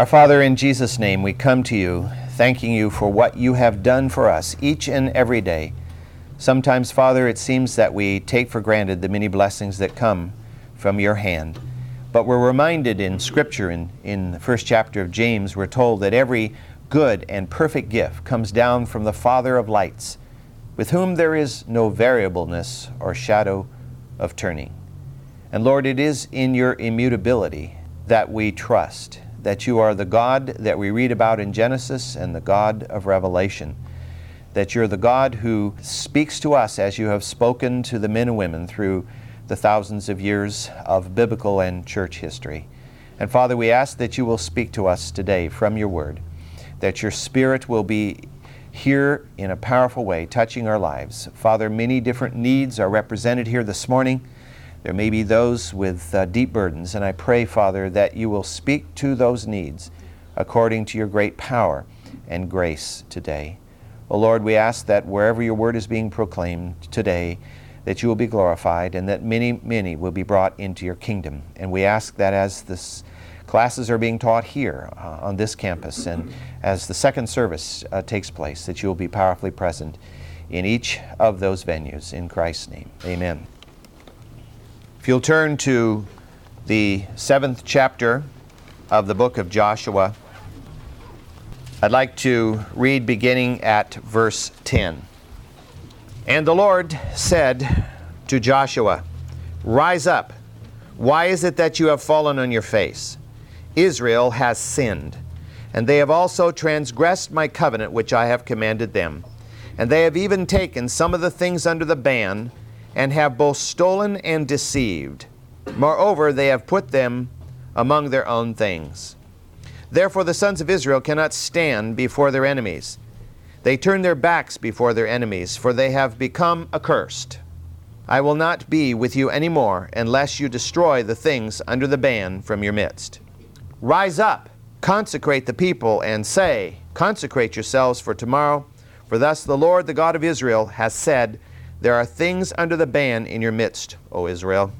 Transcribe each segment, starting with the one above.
Our Father, in Jesus' name, we come to you thanking you for what you have done for us each and every day. Sometimes, Father, it seems that we take for granted the many blessings that come from your hand. But we're reminded in Scripture, in, in the first chapter of James, we're told that every good and perfect gift comes down from the Father of lights, with whom there is no variableness or shadow of turning. And Lord, it is in your immutability that we trust, that you are the God that we read about in Genesis and the God of Revelation, that you're the God who speaks to us as you have spoken to the men and women through the thousands of years of biblical and church history. And Father, we ask that you will speak to us today from your word, that your Spirit will be here in a powerful way, touching our lives. Father, many different needs are represented here this morning. There may be those with uh, deep burdens, and I pray, Father, that you will speak to those needs according to your great power and grace today. O Lord, we ask that wherever your word is being proclaimed today, that you will be glorified and that many, many will be brought into your kingdom. And we ask that as this classes are being taught here uh, on this campus and as the second service uh, takes place, that you will be powerfully present in each of those venues. In Christ's name, amen. If you'll turn to the seventh chapter of the book of Joshua, I'd like to read beginning at verse 10. And the Lord said to Joshua, Rise up. Why is it that you have fallen on your face? Israel has sinned, and they have also transgressed my covenant which I have commanded them. And they have even taken some of the things under the ban and have both stolen and deceived. Moreover, they have put them among their own things. Therefore, the sons of Israel cannot stand before their enemies. They turn their backs before their enemies, for they have become accursed. I will not be with you any more unless you destroy the things under the ban from your midst. Rise up, consecrate the people, and say, Consecrate yourselves for tomorrow, for thus the Lord, the God of Israel, has said, there are things under the ban in your midst, O Israel.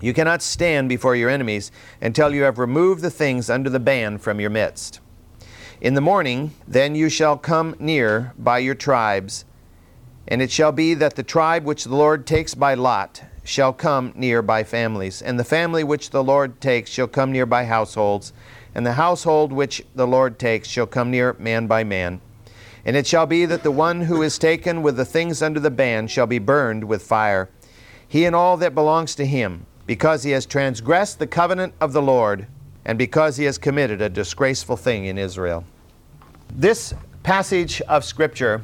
You cannot stand before your enemies until you have removed the things under the ban from your midst. In the morning, then you shall come near by your tribes, and it shall be that the tribe which the Lord takes by lot shall come near by families, and the family which the Lord takes shall come near by households, and the household which the Lord takes shall come near man by man. And it shall be that the one who is taken with the things under the ban shall be burned with fire, he and all that belongs to him, because he has transgressed the covenant of the Lord, and because he has committed a disgraceful thing in Israel. This passage of Scripture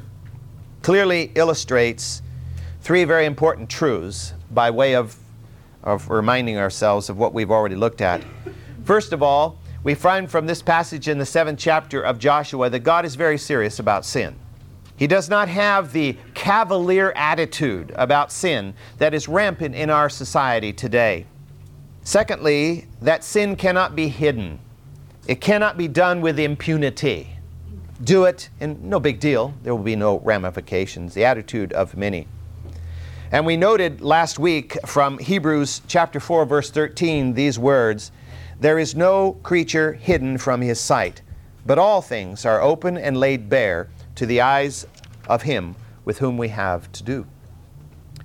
clearly illustrates three very important truths by way of, of reminding ourselves of what we've already looked at. First of all, we find from this passage in the seventh chapter of Joshua that God is very serious about sin. He does not have the cavalier attitude about sin that is rampant in our society today. Secondly, that sin cannot be hidden. It cannot be done with impunity. Do it, and no big deal. There will be no ramifications. The attitude of many. And we noted last week from Hebrews chapter 4, verse 13, these words there is no creature hidden from his sight, but all things are open and laid bare to the eyes of him with whom we have to do.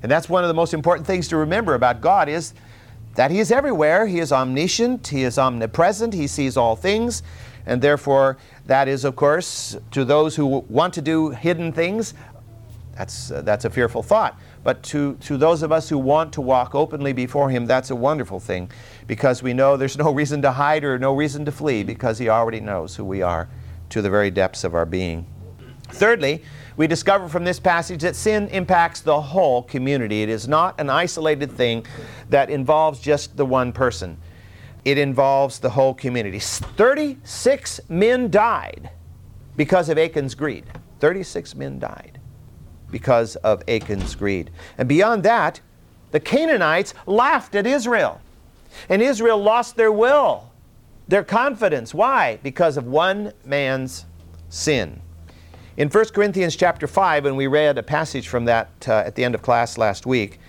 And that's one of the most important things to remember about God is that he is everywhere. He is omniscient, he is omnipresent, he sees all things, and therefore that is of course to those who want to do hidden things that's uh, that's a fearful thought. But to, to those of us who want to walk openly before Him, that's a wonderful thing because we know there's no reason to hide or no reason to flee because He already knows who we are to the very depths of our being. Thirdly, we discover from this passage that sin impacts the whole community. It is not an isolated thing that involves just the one person, it involves the whole community. 36 men died because of Achan's greed. 36 men died because of Achan's greed. And beyond that, the Canaanites laughed at Israel. And Israel lost their will, their confidence. Why? Because of one man's sin. In 1 Corinthians chapter 5, and we read a passage from that uh, at the end of class last week,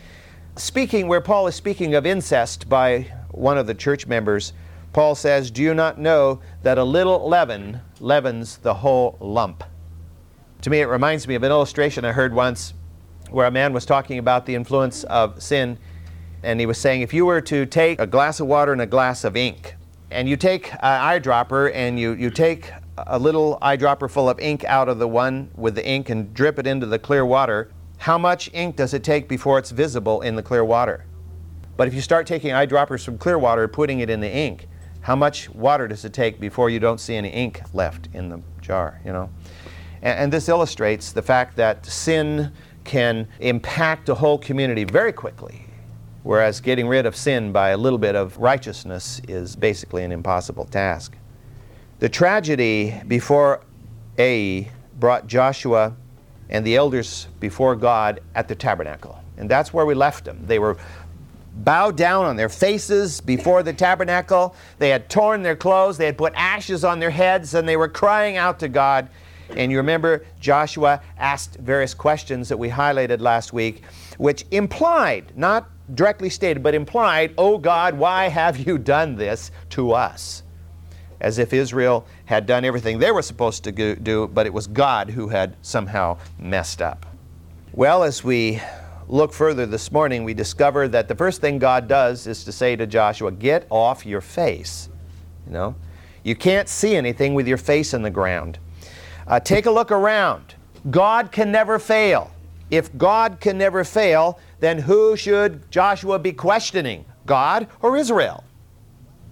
speaking where Paul is speaking of incest by one of the church members, Paul says, Do you not know that a little leaven leavens the whole lump? To me, it reminds me of an illustration I heard once where a man was talking about the influence of sin, and he was saying, If you were to take a glass of water and a glass of ink, and you take an eyedropper and you, you take a little eyedropper full of ink out of the one with the ink and drip it into the clear water, how much ink does it take before it's visible in the clear water? But if you start taking eyedroppers from clear water and putting it in the ink, how much water does it take before you don't see any ink left in the jar, you know? And, this illustrates the fact that sin can impact a whole community very quickly, whereas getting rid of sin by a little bit of righteousness is basically an impossible task. The tragedy before Ai brought Joshua and the elders before God at the tabernacle. And that's where we left them. They were bowed down on their faces before the tabernacle. They had torn their clothes, they had put ashes on their heads, and they were crying out to God. And you remember Joshua asked various questions that we highlighted last week, which implied, not directly stated, but implied, Oh God, why have you done this to us? As if Israel had done everything they were supposed to do, but it was God who had somehow messed up. Well, as we look further this morning, we discover that the first thing God does is to say to Joshua, Get off your face. You know, you can't see anything with your face in the ground. Uh, take a look around. God can never fail. If God can never fail, then who should Joshua be questioning? God or Israel?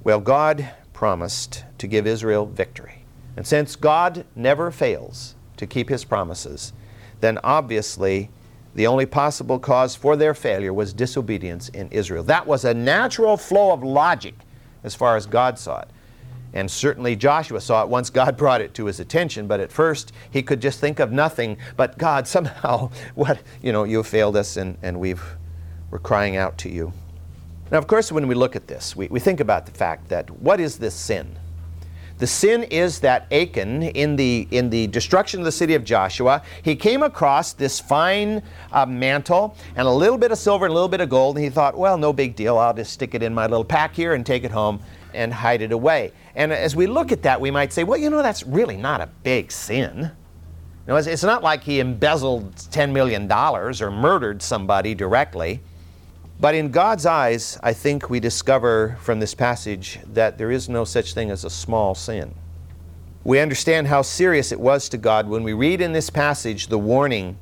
Well, God promised to give Israel victory. And since God never fails to keep his promises, then obviously the only possible cause for their failure was disobedience in Israel. That was a natural flow of logic as far as God saw it. And certainly Joshua saw it once God brought it to his attention, but at first he could just think of nothing but God, somehow, what, you know, you failed us and, and we've, we're crying out to you. Now, of course, when we look at this, we, we think about the fact that what is this sin? The sin is that Achan, in the, in the destruction of the city of Joshua, he came across this fine uh, mantle and a little bit of silver and a little bit of gold, and he thought, well, no big deal. I'll just stick it in my little pack here and take it home and hide it away. And as we look at that, we might say, well, you know, that's really not a big sin. You know, it's, it's not like he embezzled $10 million or murdered somebody directly. But in God's eyes, I think we discover from this passage that there is no such thing as a small sin. We understand how serious it was to God when we read in this passage the warning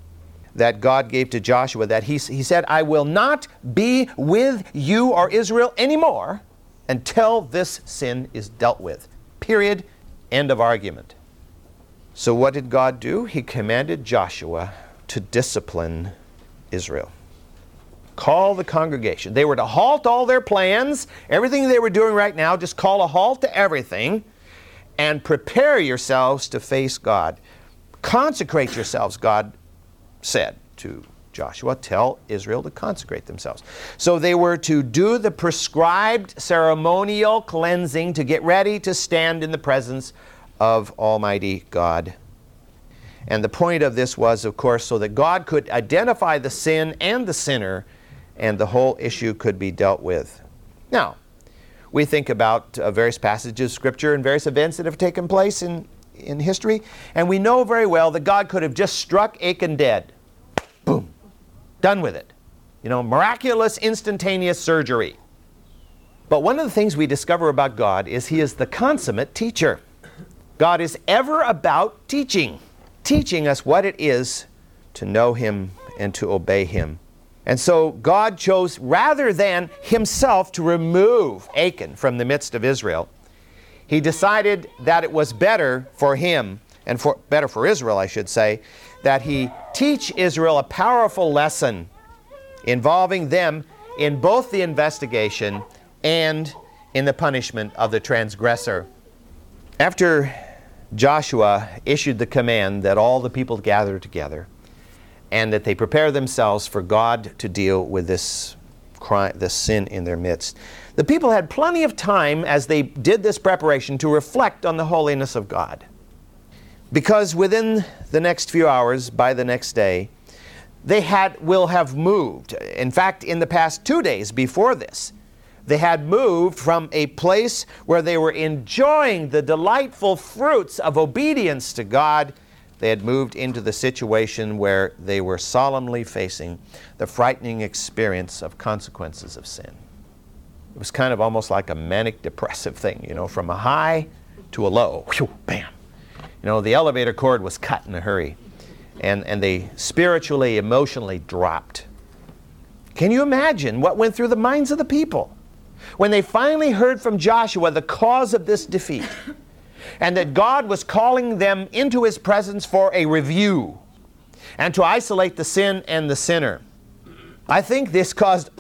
that God gave to Joshua that he, he said, I will not be with you or Israel anymore until this sin is dealt with. Period. End of argument. So, what did God do? He commanded Joshua to discipline Israel call the congregation. They were to halt all their plans, everything they were doing right now, just call a halt to everything and prepare yourselves to face God. Consecrate yourselves, God said to Joshua, tell Israel to consecrate themselves. So they were to do the prescribed ceremonial cleansing to get ready to stand in the presence of Almighty God. And the point of this was, of course, so that God could identify the sin and the sinner and the whole issue could be dealt with. Now, we think about uh, various passages of Scripture and various events that have taken place in, in history, and we know very well that God could have just struck Achan dead. Boom. Done with it. You know, miraculous, instantaneous surgery. But one of the things we discover about God is He is the consummate teacher. God is ever about teaching, teaching us what it is to know Him and to obey Him. And so God chose, rather than himself to remove Achan from the midst of Israel, he decided that it was better for him, and for, better for Israel, I should say, that he teach Israel a powerful lesson involving them in both the investigation and in the punishment of the transgressor. After Joshua issued the command that all the people gather together, and that they prepare themselves for God to deal with this crime, this sin in their midst. The people had plenty of time as they did this preparation to reflect on the holiness of God. Because within the next few hours, by the next day, they had will have moved. In fact, in the past two days before this, They had moved from a place where they were enjoying the delightful fruits of obedience to God. They had moved into the situation where they were solemnly facing the frightening experience of consequences of sin. It was kind of almost like a manic depressive thing, you know, from a high to a low. Whew, bam. You know, the elevator cord was cut in a hurry. And, and they spiritually, emotionally dropped. Can you imagine what went through the minds of the people when they finally heard from Joshua the cause of this defeat and that God was calling them into his presence for a review and to isolate the sin and the sinner? I think this caused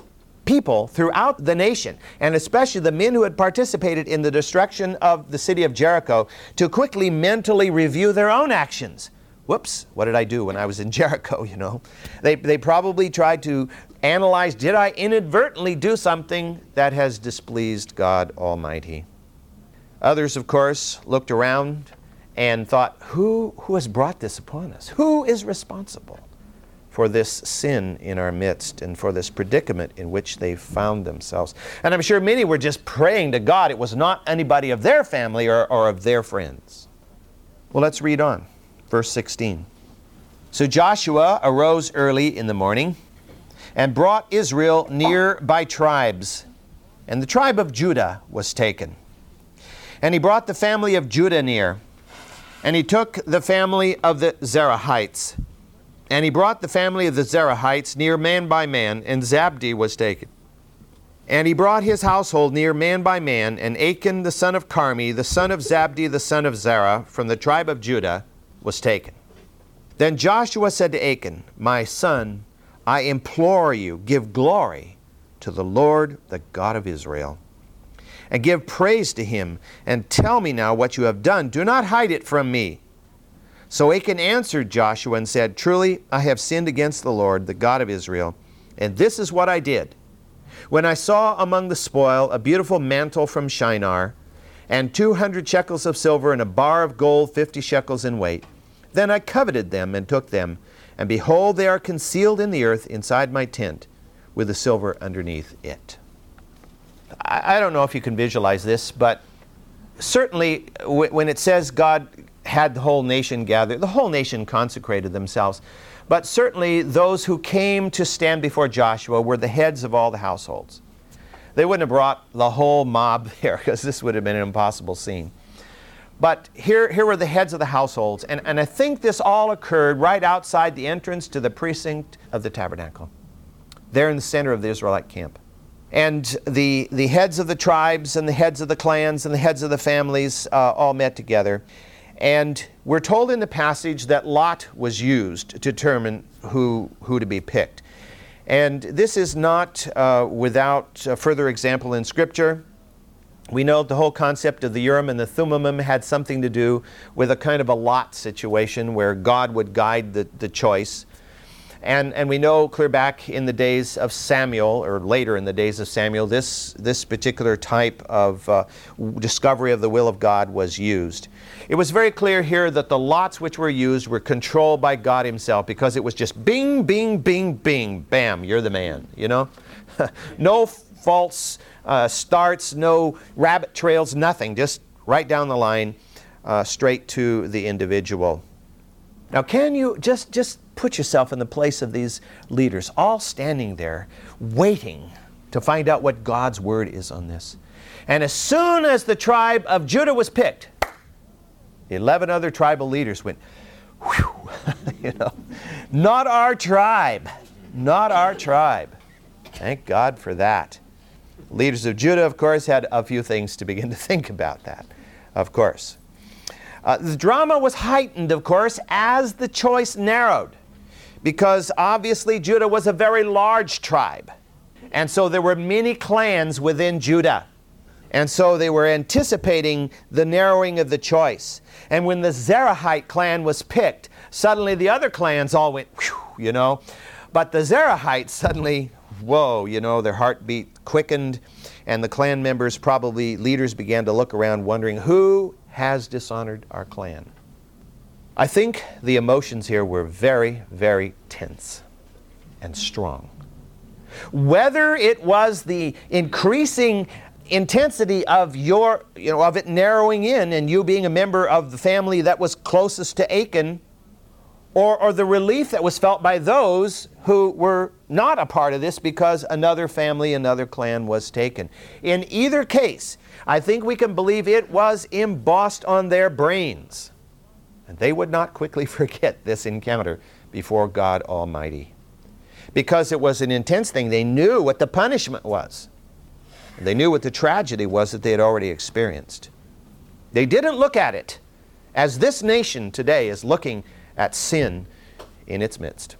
people throughout the nation, and especially the men who had participated in the destruction of the city of Jericho, to quickly mentally review their own actions. Whoops, what did I do when I was in Jericho? You know, they, they probably tried to analyze did I inadvertently do something that has displeased God Almighty? Others, of course, looked around and thought, who, who has brought this upon us? Who is responsible? For this sin in our midst and for this predicament in which they found themselves. And I'm sure many were just praying to God it was not anybody of their family or, or of their friends. Well, let's read on. Verse 16. So Joshua arose early in the morning and brought Israel near by tribes, and the tribe of Judah was taken. And he brought the family of Judah near, and he took the family of the Zerahites and he brought the family of the Zerahites near man by man, and Zabdi was taken. And he brought his household near man by man, and Achan the son of Carmi, the son of Zabdi the son of Zerah, from the tribe of Judah, was taken. Then Joshua said to Achan, My son, I implore you, give glory to the Lord, the God of Israel, and give praise to him, and tell me now what you have done. Do not hide it from me. So Achan answered Joshua and said, Truly, I have sinned against the Lord, the God of Israel, and this is what I did. When I saw among the spoil a beautiful mantle from Shinar, and two hundred shekels of silver, and a bar of gold fifty shekels in weight, then I coveted them and took them, and behold, they are concealed in the earth inside my tent, with the silver underneath it. I, don't know if you can visualize this, but certainly when it says God had the whole nation gather. The whole nation consecrated themselves. But certainly those who came to stand before Joshua were the heads of all the households. They wouldn't have brought the whole mob there because this would have been an impossible scene. But here, here were the heads of the households, and, and I think this all occurred right outside the entrance to the precinct of the tabernacle, there in the center of the Israelite camp. And the, the heads of the tribes, and the heads of the clans, and the heads of the families uh, all met together. And we're told in the passage that Lot was used to determine who, who to be picked. And this is not uh, without further example in Scripture. We know the whole concept of the Urim and the Thummim had something to do with a kind of a Lot situation where God would guide the, the choice. And, and we know clear back in the days of Samuel, or later in the days of Samuel, this, this particular type of uh, discovery of the will of God was used. It was very clear here that the lots which were used were controlled by God Himself because it was just bing, bing, bing, bing, bam, you're the man, you know? no false uh, starts, no rabbit trails, nothing, just right down the line, uh, straight to the individual. Now, can you just, just put yourself in the place of these leaders, all standing there waiting to find out what God's word is on this? And as soon as the tribe of Judah was picked, 11 other tribal leaders went, whew, you know, not our tribe, not our tribe. Thank God for that. Leaders of Judah, of course, had a few things to begin to think about that, of course. Uh, the drama was heightened, of course, as the choice narrowed, because obviously Judah was a very large tribe. And so there were many clans within Judah. And so they were anticipating the narrowing of the choice. And when the Zerahite clan was picked, suddenly the other clans all went, whew, you know. But the Zerahites suddenly, whoa, you know, their heartbeat quickened. And the clan members, probably leaders, began to look around wondering who has dishonored our clan. I think the emotions here were very, very tense and strong. Whether it was the increasing intensity of your, you know, of it narrowing in and you being a member of the family that was closest to Achan, or, or the relief that was felt by those who were not a part of this because another family, another clan was taken. In either case, I think we can believe it was embossed on their brains. And they would not quickly forget this encounter before God Almighty. Because it was an intense thing, they knew what the punishment was. They knew what the tragedy was that they had already experienced. They didn't look at it as this nation today is looking at sin in its midst.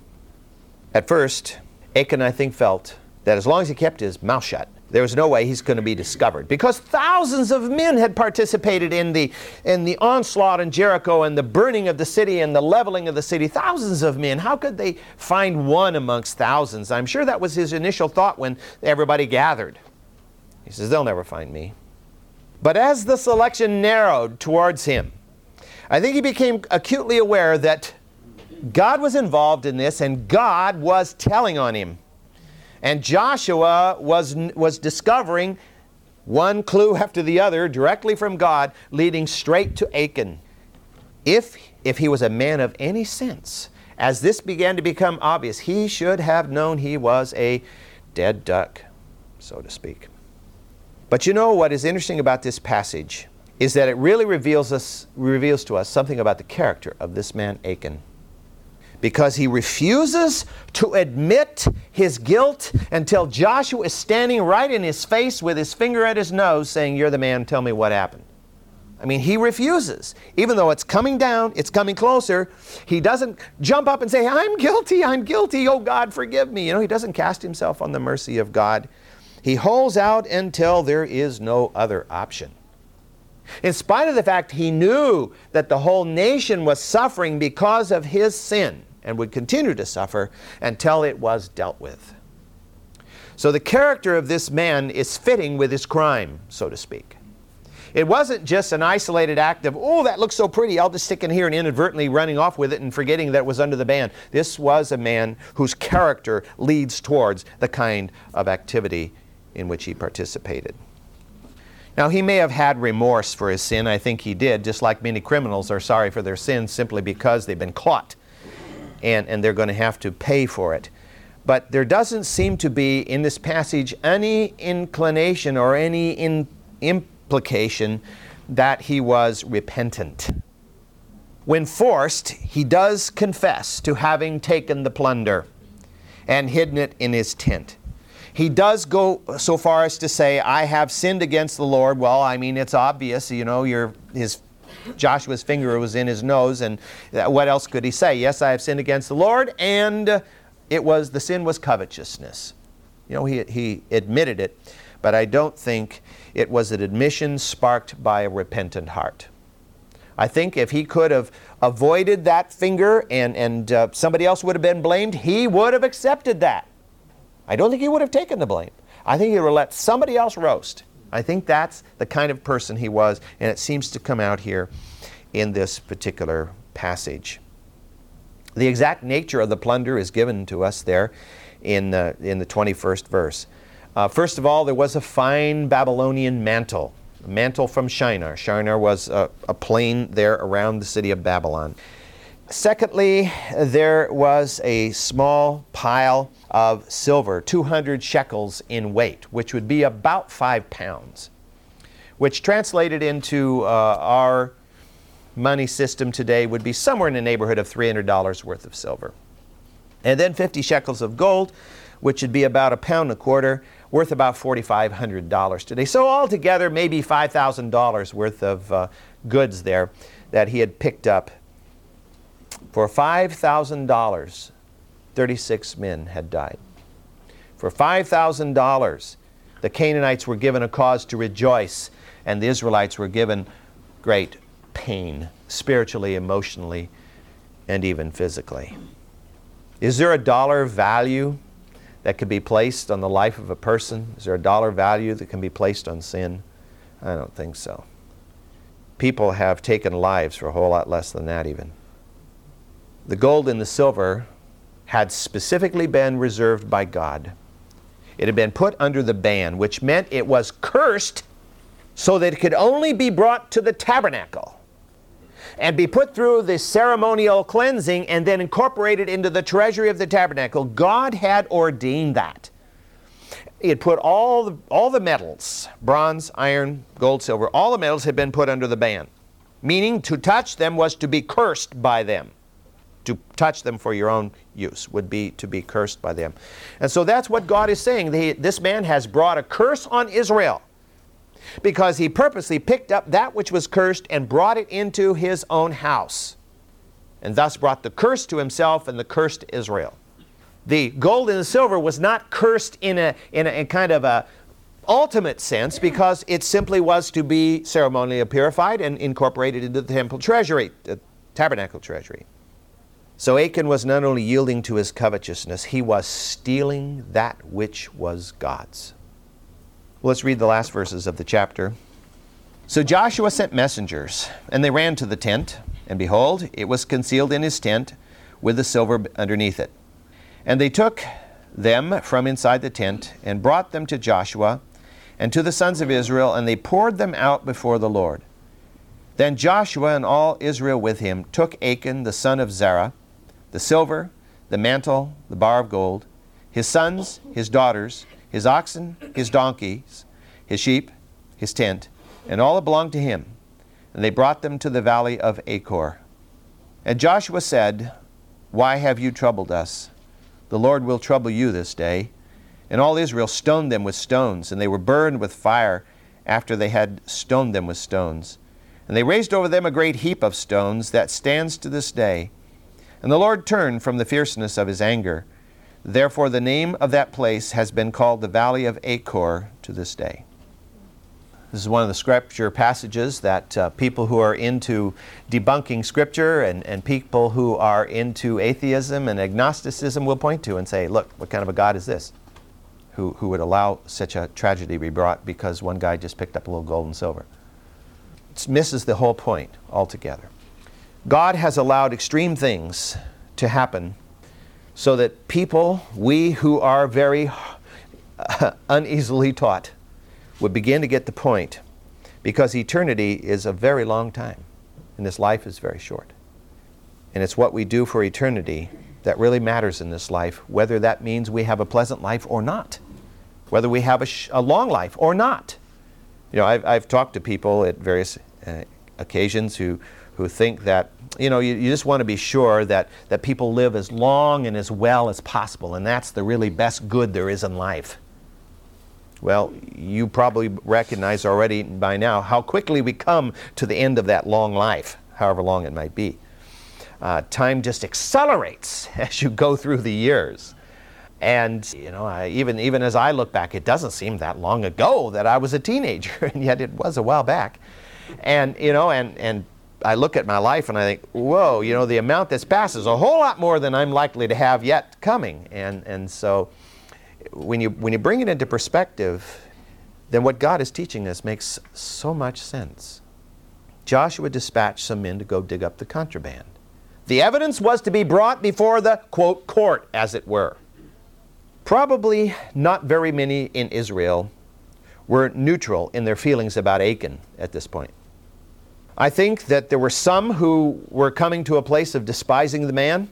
At first, Achan, I think, felt that as long as he kept his mouth shut, there was no way he's going to be discovered because thousands of men had participated in the, in the onslaught in Jericho and the burning of the city and the leveling of the city. Thousands of men. How could they find one amongst thousands? I'm sure that was his initial thought when everybody gathered. He says, They'll never find me. But as the selection narrowed towards him, I think he became acutely aware that God was involved in this and God was telling on him. And Joshua was, was discovering one clue after the other directly from God, leading straight to Achan. If, if he was a man of any sense, as this began to become obvious, he should have known he was a dead duck, so to speak. But you know what is interesting about this passage is that it really reveals, us, reveals to us something about the character of this man Achan. Because he refuses to admit his guilt until Joshua is standing right in his face with his finger at his nose saying, You're the man, tell me what happened. I mean, he refuses. Even though it's coming down, it's coming closer, he doesn't jump up and say, I'm guilty, I'm guilty, oh God, forgive me. You know, he doesn't cast himself on the mercy of God. He holds out until there is no other option. In spite of the fact he knew that the whole nation was suffering because of his sin and would continue to suffer until it was dealt with. So the character of this man is fitting with his crime, so to speak. It wasn't just an isolated act of, oh, that looks so pretty, I'll just stick in here and inadvertently running off with it and forgetting that it was under the ban. This was a man whose character leads towards the kind of activity in which he participated. Now, he may have had remorse for his sin. I think he did, just like many criminals are sorry for their sins simply because they've been caught and, and they're going to have to pay for it. But there doesn't seem to be in this passage any inclination or any in, implication that he was repentant. When forced, he does confess to having taken the plunder and hidden it in his tent. He does go so far as to say, I have sinned against the Lord. Well, I mean, it's obvious, you know, his, Joshua's finger was in his nose, and what else could he say? Yes, I have sinned against the Lord, and it was, the sin was covetousness. You know, he, he admitted it, but I don't think it was an admission sparked by a repentant heart. I think if he could have avoided that finger and, and uh, somebody else would have been blamed, he would have accepted that. I don't think he would have taken the blame. I think he would have let somebody else roast. I think that's the kind of person he was, and it seems to come out here in this particular passage. The exact nature of the plunder is given to us there in, uh, in the 21st verse. Uh, first of all, there was a fine Babylonian mantle, a mantle from Shinar. Shinar was a, a plain there around the city of Babylon. Secondly, there was a small pile of silver, 200 shekels in weight, which would be about five pounds, which translated into uh, our money system today would be somewhere in the neighborhood of $300 worth of silver. And then 50 shekels of gold, which would be about a pound and a quarter, worth about $4,500 today. So altogether, maybe $5,000 worth of uh, goods there that he had picked up for $5,000, 36 men had died. For $5,000, the Canaanites were given a cause to rejoice, and the Israelites were given great pain, spiritually, emotionally, and even physically. Is there a dollar value that could be placed on the life of a person? Is there a dollar value that can be placed on sin? I don't think so. People have taken lives for a whole lot less than that, even. The gold and the silver had specifically been reserved by God It had been put under the ban, which meant it was cursed so that it could only be brought to the tabernacle and be put through the ceremonial cleansing and then incorporated into the treasury of the tabernacle. God had ordained that. He had put all the, all the metals bronze, iron, gold, silver all the metals had been put under the ban, meaning to touch them was to be cursed by them. To touch them for your own use would be to be cursed by them. And so that's what God is saying. this man has brought a curse on Israel because he purposely picked up that which was cursed and brought it into his own house, and thus brought the curse to himself and the curse to Israel. The gold and the silver was not cursed in a, in a in kind of a ultimate sense because it simply was to be ceremonially purified and incorporated into the temple treasury, the tabernacle treasury. So Achan was not only yielding to his covetousness, he was stealing that which was God's. Well, let's read the last verses of the chapter. So Joshua sent messengers, and they ran to the tent, and behold, it was concealed in his tent with the silver underneath it. And they took them from inside the tent, and brought them to Joshua and to the sons of Israel, and they poured them out before the Lord. Then Joshua and all Israel with him took Achan the son of Zerah, the silver, the mantle, the bar of gold, his sons, his daughters, his oxen, his donkeys, his sheep, his tent, and all that belonged to him. And they brought them to the valley of Achor. And Joshua said, Why have you troubled us? The Lord will trouble you this day. And all Israel stoned them with stones, and they were burned with fire after they had stoned them with stones. And they raised over them a great heap of stones that stands to this day. And the Lord turned from the fierceness of his anger Therefore, the name of that place has been called the Valley of Achor to this day. This is one of the scripture passages that uh, people who are into debunking scripture and, and people who are into atheism and agnosticism will point to and say, look, what kind of a God is this? Who, who would allow such a tragedy to be brought because one guy just picked up a little gold and silver. It misses the whole point altogether. God has allowed extreme things to happen so that people, we who are very uneasily taught, would begin to get the point because eternity is a very long time and this life is very short. And it's what we do for eternity that really matters in this life, whether that means we have a pleasant life or not, whether we have a, sh- a long life or not. You know, I've, I've talked to people at various uh, occasions who, who think that you know, you, you just want to be sure that, that people live as long and as well as possible, and that's the really best good there is in life. Well, you probably recognize already by now how quickly we come to the end of that long life, however long it might be. Uh, time just accelerates as you go through the years. And you know, I, even even as I look back, it doesn't seem that long ago that I was a teenager, and yet it was a while back. And you know, and and I look at my life and I think, whoa, you know, the amount that's passed is a whole lot more than I'm likely to have yet coming. And, and so when you, when you bring it into perspective, then what God is teaching us makes so much sense. Joshua dispatched some men to go dig up the contraband. The evidence was to be brought before the, quote, court, as it were. Probably not very many in Israel were neutral in their feelings about Achan at this point. I think that there were some who were coming to a place of despising the man,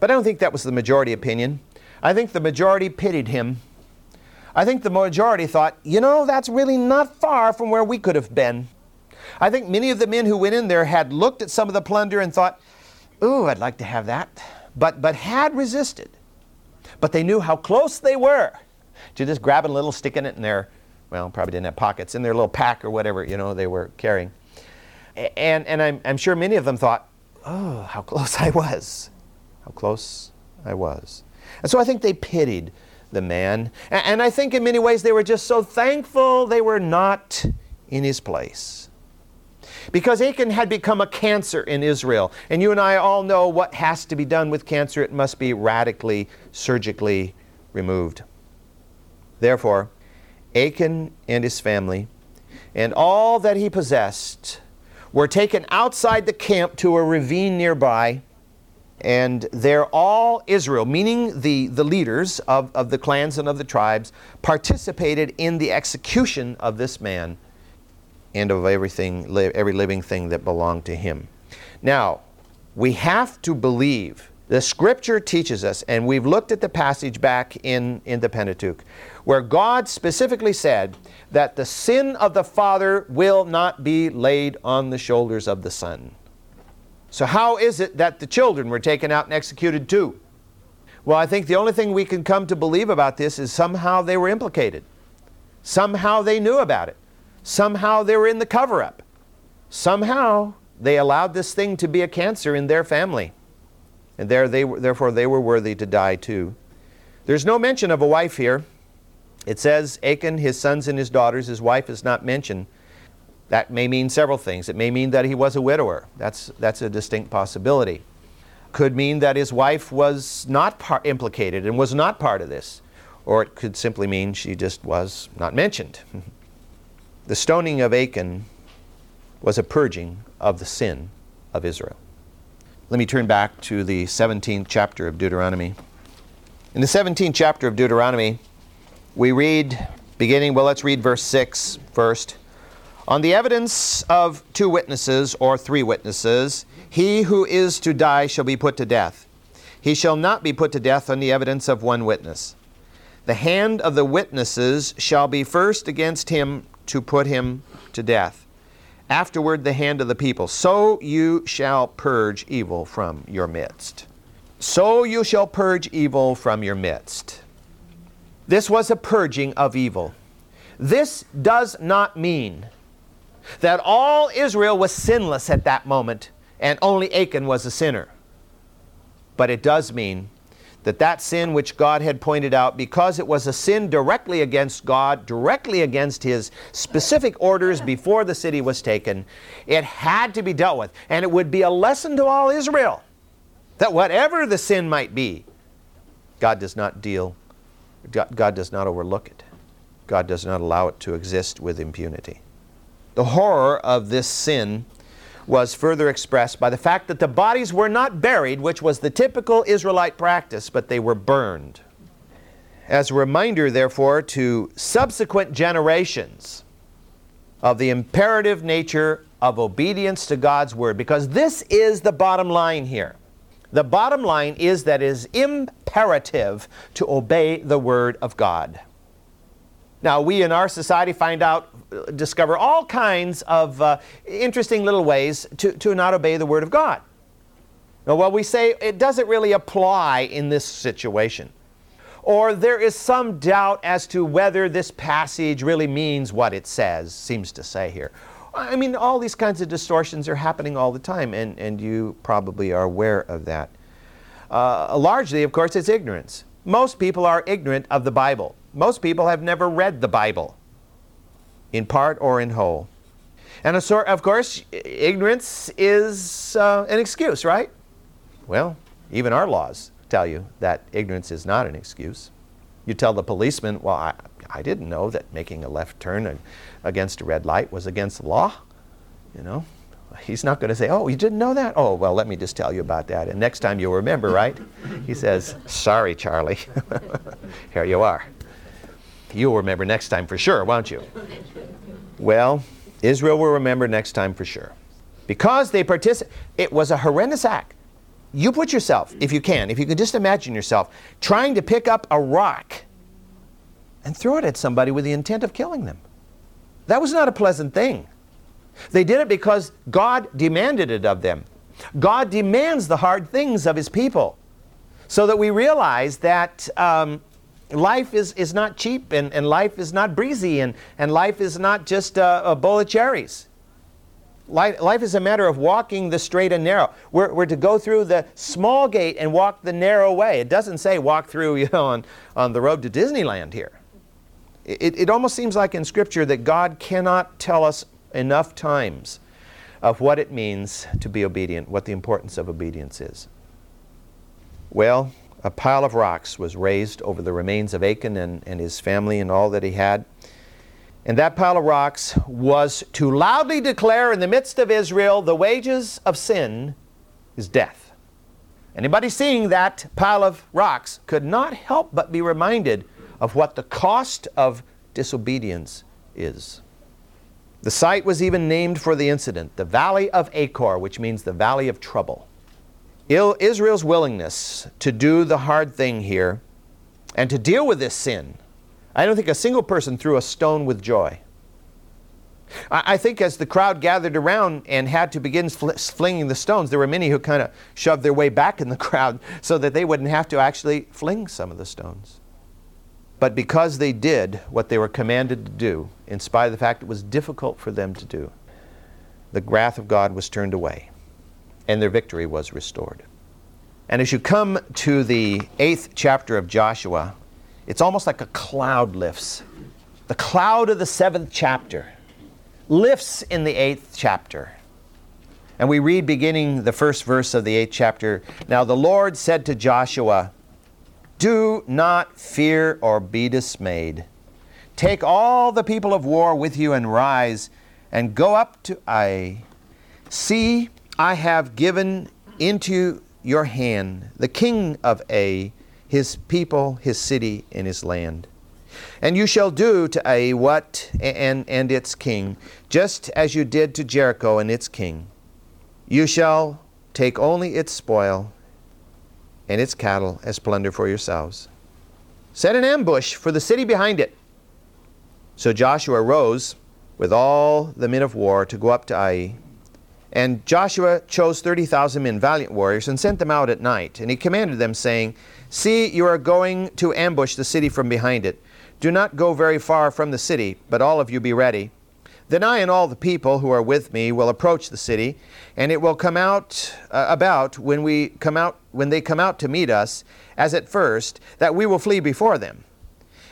but I don't think that was the majority opinion. I think the majority pitied him. I think the majority thought, you know, that's really not far from where we could have been. I think many of the men who went in there had looked at some of the plunder and thought, ooh, I'd like to have that, but, but had resisted. But they knew how close they were to just grabbing a little, sticking it in their, well, probably didn't have pockets, in their little pack or whatever, you know, they were carrying. And, and I'm, I'm sure many of them thought, oh, how close I was. How close I was. And so I think they pitied the man. And, and I think in many ways they were just so thankful they were not in his place. Because Achan had become a cancer in Israel. And you and I all know what has to be done with cancer. It must be radically, surgically removed. Therefore, Achan and his family and all that he possessed were taken outside the camp to a ravine nearby, And they're all Israel, meaning the, the leaders of, of the clans and of the tribes, participated in the execution of this man and of everything, every living thing that belonged to him. Now, we have to believe the scripture teaches us, and we've looked at the passage back in, in the Pentateuch, where God specifically said that the sin of the father will not be laid on the shoulders of the son. So, how is it that the children were taken out and executed too? Well, I think the only thing we can come to believe about this is somehow they were implicated. Somehow they knew about it. Somehow they were in the cover up. Somehow they allowed this thing to be a cancer in their family and there they were, therefore they were worthy to die too. There's no mention of a wife here. It says Achan, his sons, and his daughters. His wife is not mentioned. That may mean several things. It may mean that he was a widower. That's, that's a distinct possibility. Could mean that his wife was not par- implicated and was not part of this. Or it could simply mean she just was not mentioned. the stoning of Achan was a purging of the sin of Israel. Let me turn back to the 17th chapter of Deuteronomy. In the 17th chapter of Deuteronomy, we read, beginning, well, let's read verse 6 first. On the evidence of two witnesses or three witnesses, he who is to die shall be put to death. He shall not be put to death on the evidence of one witness. The hand of the witnesses shall be first against him to put him to death afterward the hand of the people. So you shall purge evil from your midst. So you shall purge evil from your midst. This was a purging of evil. This does not mean that all Israel was sinless at that moment and only Achan was a sinner. But it does mean that that sin which God had pointed out, because it was a sin directly against God, directly against His specific orders before the city was taken, it had to be dealt with. And it would be a lesson to all Israel that whatever the sin might be, God does not deal, God does not overlook it. God does not allow it to exist with impunity. The horror of this sin was further expressed by the fact that the bodies were not buried, which was the typical Israelite practice, but they were burned. As a reminder, therefore, to subsequent generations of the imperative nature of obedience to God's word, because this is the bottom line here. The bottom line is that it is imperative to obey the word of God. Now, we in our society find out, discover all kinds of uh, interesting little ways to, to not obey the Word of God. Now, well, we say it doesn't really apply in this situation. Or there is some doubt as to whether this passage really means what it says, seems to say here. I mean, all these kinds of distortions are happening all the time, and, and you probably are aware of that. Uh, largely, of course, it's ignorance. Most people are ignorant of the Bible. Most people have never read the Bible, in part or in whole. And a sort, of course, ignorance is uh, an excuse, right? Well, even our laws tell you that ignorance is not an excuse. You tell the policeman, well, I, I didn't know that making a left turn against a red light was against the law. You know, he's not going to say, oh, you didn't know that? Oh, well, let me just tell you about that. And next time you'll remember, right? He says, sorry, Charlie. Here you are. You'll remember next time for sure, won't you? Well, Israel will remember next time for sure. Because they participated, it was a horrendous act. You put yourself, if you can, if you can just imagine yourself, trying to pick up a rock and throw it at somebody with the intent of killing them. That was not a pleasant thing. They did it because God demanded it of them. God demands the hard things of His people so that we realize that um, life is, is not cheap and, and life is not breezy and, and life is not just a, a bowl of cherries. Life, is a matter of walking the straight and narrow. We're, we're to go through the small gate and walk the narrow way. It doesn't say walk through you know, on, on the road to Disneyland here. It, it almost seems like in Scripture that God cannot tell us enough times of what it means to be obedient, what the importance of obedience is. Well, a pile of rocks was raised over the remains of Achan and, and his family and all that he had. And that pile of rocks was to loudly declare in the midst of Israel the wages of sin is death. Anybody seeing that pile of rocks could not help but be reminded of what the cost of disobedience is. The site was even named for the incident, the Valley of Achor, which means the Valley of Trouble. Israel's willingness to do the hard thing here and to deal with this sin, I don't think a single person threw a stone with joy. I think as the crowd gathered around and had to begin fl- flinging the stones, there were many who kind of shoved their way back in the crowd so that they wouldn't have to actually fling some of the stones. But because they did what they were commanded to do, in spite of the fact it was difficult for them to do, the wrath of God was turned away and their victory was restored. And as you come to the eighth chapter of Joshua, it's almost like a cloud lifts. The cloud of the seventh chapter lifts in the eighth chapter. And we read beginning the first verse of the eighth chapter Now the Lord said to Joshua, Do not fear or be dismayed. Take all the people of war with you and rise and go up to Ai. See, I have given into your hand the king of Ai, his people, his city, and his land. And you shall do to Ai what and, and its king, just as you did to Jericho and its king. You shall take only its spoil and its cattle as plunder for yourselves. Set an ambush for the city behind it. So Joshua rose with all the men of war to go up to Ai. And Joshua chose 30,000 men, valiant warriors, and sent them out at night. And he commanded them, saying, See, you are going to ambush the city from behind it. Do not go very far from the city, but all of you be ready. Then I and all the people who are with me will approach the city, and it will come out uh, about when we come out when they come out to meet us, as at first, that we will flee before them.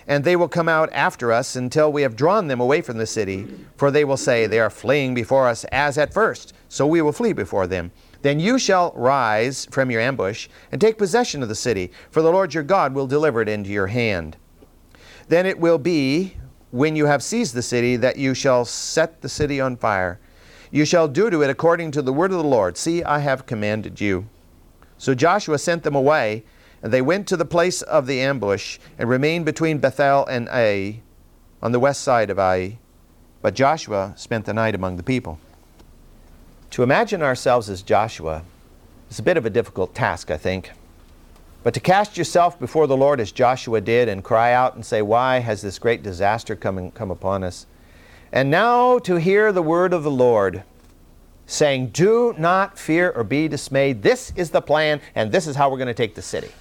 And they will come out after us until we have drawn them away from the city, for they will say, They are fleeing before us as at first, so we will flee before them. Then you shall rise from your ambush and take possession of the city, for the Lord your God will deliver it into your hand. Then it will be, when you have seized the city, that you shall set the city on fire. You shall do to it according to the word of the Lord. See, I have commanded you. So Joshua sent them away, and they went to the place of the ambush and remained between Bethel and Ai, on the west side of Ai. But Joshua spent the night among the people. To imagine ourselves as Joshua is a bit of a difficult task, I think. But to cast yourself before the Lord as Joshua did and cry out and say, Why has this great disaster come, come upon us? And now to hear the word of the Lord saying, Do not fear or be dismayed. This is the plan, and this is how we're going to take the city.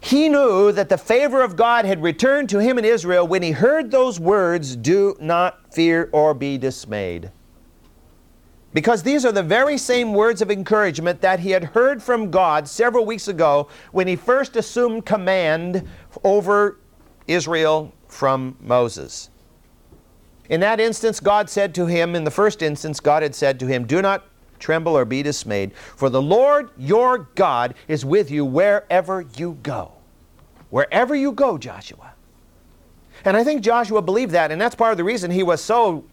He knew that the favor of God had returned to him in Israel when he heard those words, Do not fear or be dismayed. Because these are the very same words of encouragement that he had heard from God several weeks ago when he first assumed command over Israel from Moses. In that instance, God said to him, in the first instance, God had said to him, Do not tremble or be dismayed, for the Lord your God is with you wherever you go. Wherever you go, Joshua. And I think Joshua believed that, and that's part of the reason he was so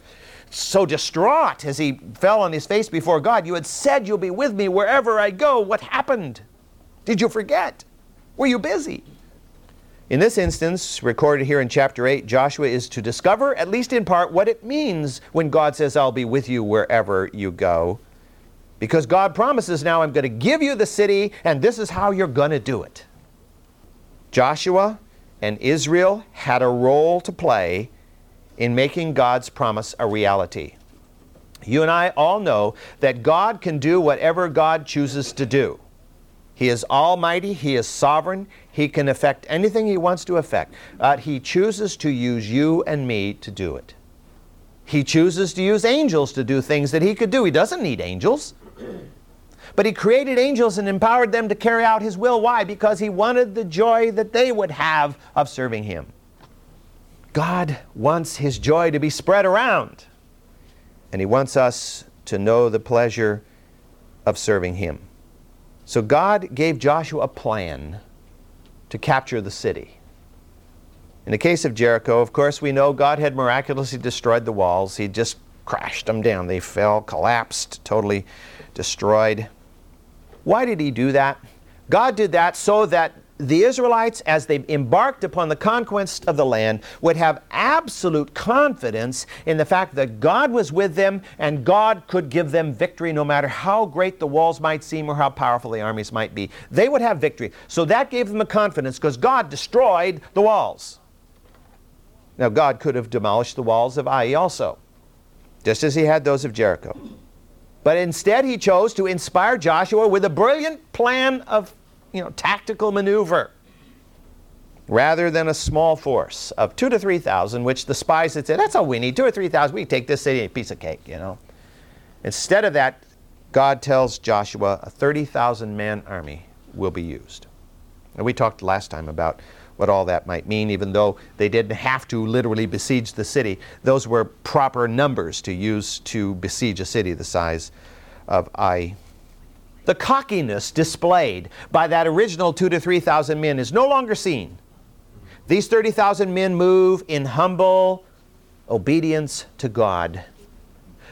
so distraught as he fell on his face before God. You had said you'll be with me wherever I go. What happened? Did you forget? Were you busy? In this instance, recorded here in chapter 8, Joshua is to discover, at least in part, what it means when God says, I'll be with you wherever you go. Because God promises now, I'm going to give you the city, and this is how you're going to do it. Joshua and Israel had a role to play in making God's promise a reality. You and I all know that God can do whatever God chooses to do. He is almighty, He is sovereign, He can affect anything He wants to affect. But He chooses to use you and me to do it. He chooses to use angels to do things that He could do. He doesn't need angels. But He created angels and empowered them to carry out His will. Why? Because He wanted the joy that they would have of serving Him. God wants His joy to be spread around, and He wants us to know the pleasure of serving Him. So God gave Joshua a plan to capture the city. In the case of Jericho, of course, we know God had miraculously destroyed the walls. He just crashed them down. They fell, collapsed, totally destroyed. Why did he do that? God did that so that the Israelites, as they embarked upon the conquest of the land, would have absolute confidence in the fact that God was with them and God could give them victory no matter how great the walls might seem or how powerful the armies might be. They would have victory. So that gave them a confidence because God destroyed the walls. Now, God could have demolished the walls of Ai also, just as he had those of Jericho. But instead, he chose to inspire Joshua with a brilliant plan of you know, tactical maneuver rather than a small force of two to 3,000, which the spies had said, that's all we need, two or 3,000, we take this city, a piece of cake, you know. Instead of that, God tells Joshua a 30,000 man army will be used. And we talked last time about what all that might mean, even though they didn't have to literally besiege the city. Those were proper numbers to use to besiege a city the size of Ai. The cockiness displayed by that original two to 3,000 men is no longer seen. These 30,000 men move in humble obedience to God.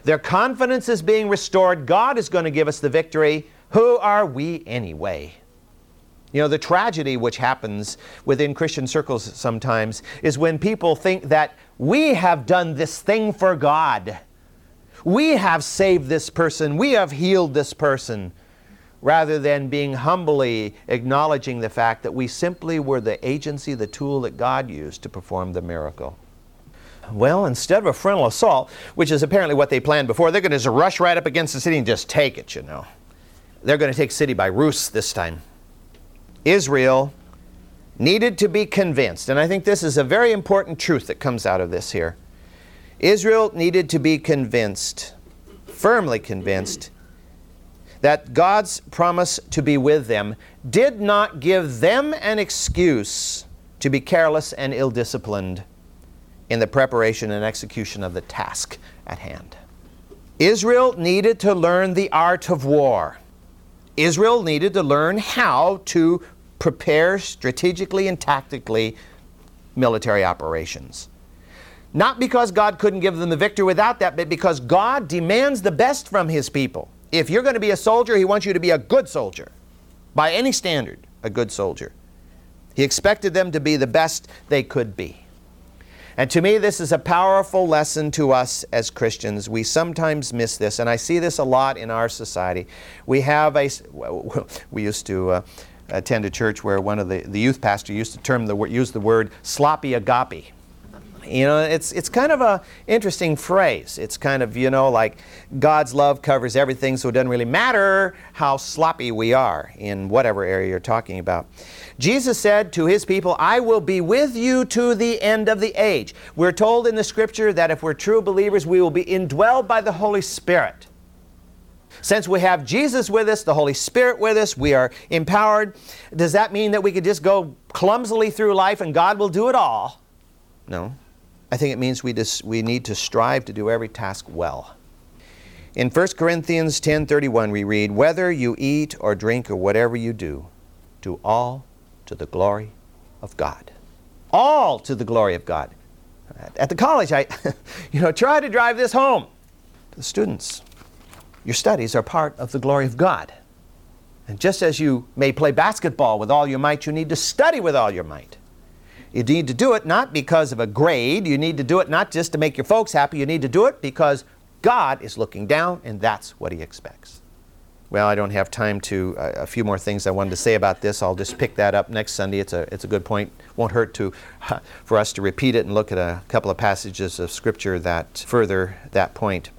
Their confidence is being restored. God is going to give us the victory. Who are we anyway? You know, the tragedy which happens within Christian circles sometimes is when people think that we have done this thing for God. We have saved this person. We have healed this person rather than being humbly acknowledging the fact that we simply were the agency, the tool that God used to perform the miracle. Well, instead of a frontal assault, which is apparently what they planned before, they're going to just rush right up against the city and just take it, you know. They're going to take the city by ruse this time. Israel needed to be convinced, and I think this is a very important truth that comes out of this here. Israel needed to be convinced, firmly convinced, that God's promise to be with them did not give them an excuse to be careless and ill disciplined in the preparation and execution of the task at hand. Israel needed to learn the art of war. Israel needed to learn how to prepare strategically and tactically military operations. Not because God couldn't give them the victory without that, but because God demands the best from His people. If you're going to be a soldier, he wants you to be a good soldier. By any standard, a good soldier. He expected them to be the best they could be. And to me, this is a powerful lesson to us as Christians. We sometimes miss this, and I see this a lot in our society. We have a, we used to uh, attend a church where one of the, the youth pastor used to term the, use the word sloppy agape. You know, it's, it's kind of a interesting phrase. It's kind of, you know, like God's love covers everything, so it doesn't really matter how sloppy we are in whatever area you're talking about. Jesus said to his people, I will be with you to the end of the age. We're told in the scripture that if we're true believers, we will be indwelled by the Holy Spirit. Since we have Jesus with us, the Holy Spirit with us, we are empowered. Does that mean that we could just go clumsily through life and God will do it all? No. I think it means we, just, we need to strive to do every task well. In 1 Corinthians 10:31 we read, "Whether you eat or drink or whatever you do, do all to the glory of God." All to the glory of God. At the college, I you know, try to drive this home. To the students, your studies are part of the glory of God. And just as you may play basketball with all your might, you need to study with all your might. You need to do it not because of a grade. You need to do it not just to make your folks happy. You need to do it because God is looking down and that's what He expects. Well, I don't have time to, uh, a few more things I wanted to say about this. I'll just pick that up next Sunday. It's a, it's a good point. Won't hurt to, for us to repeat it and look at a couple of passages of Scripture that further that point.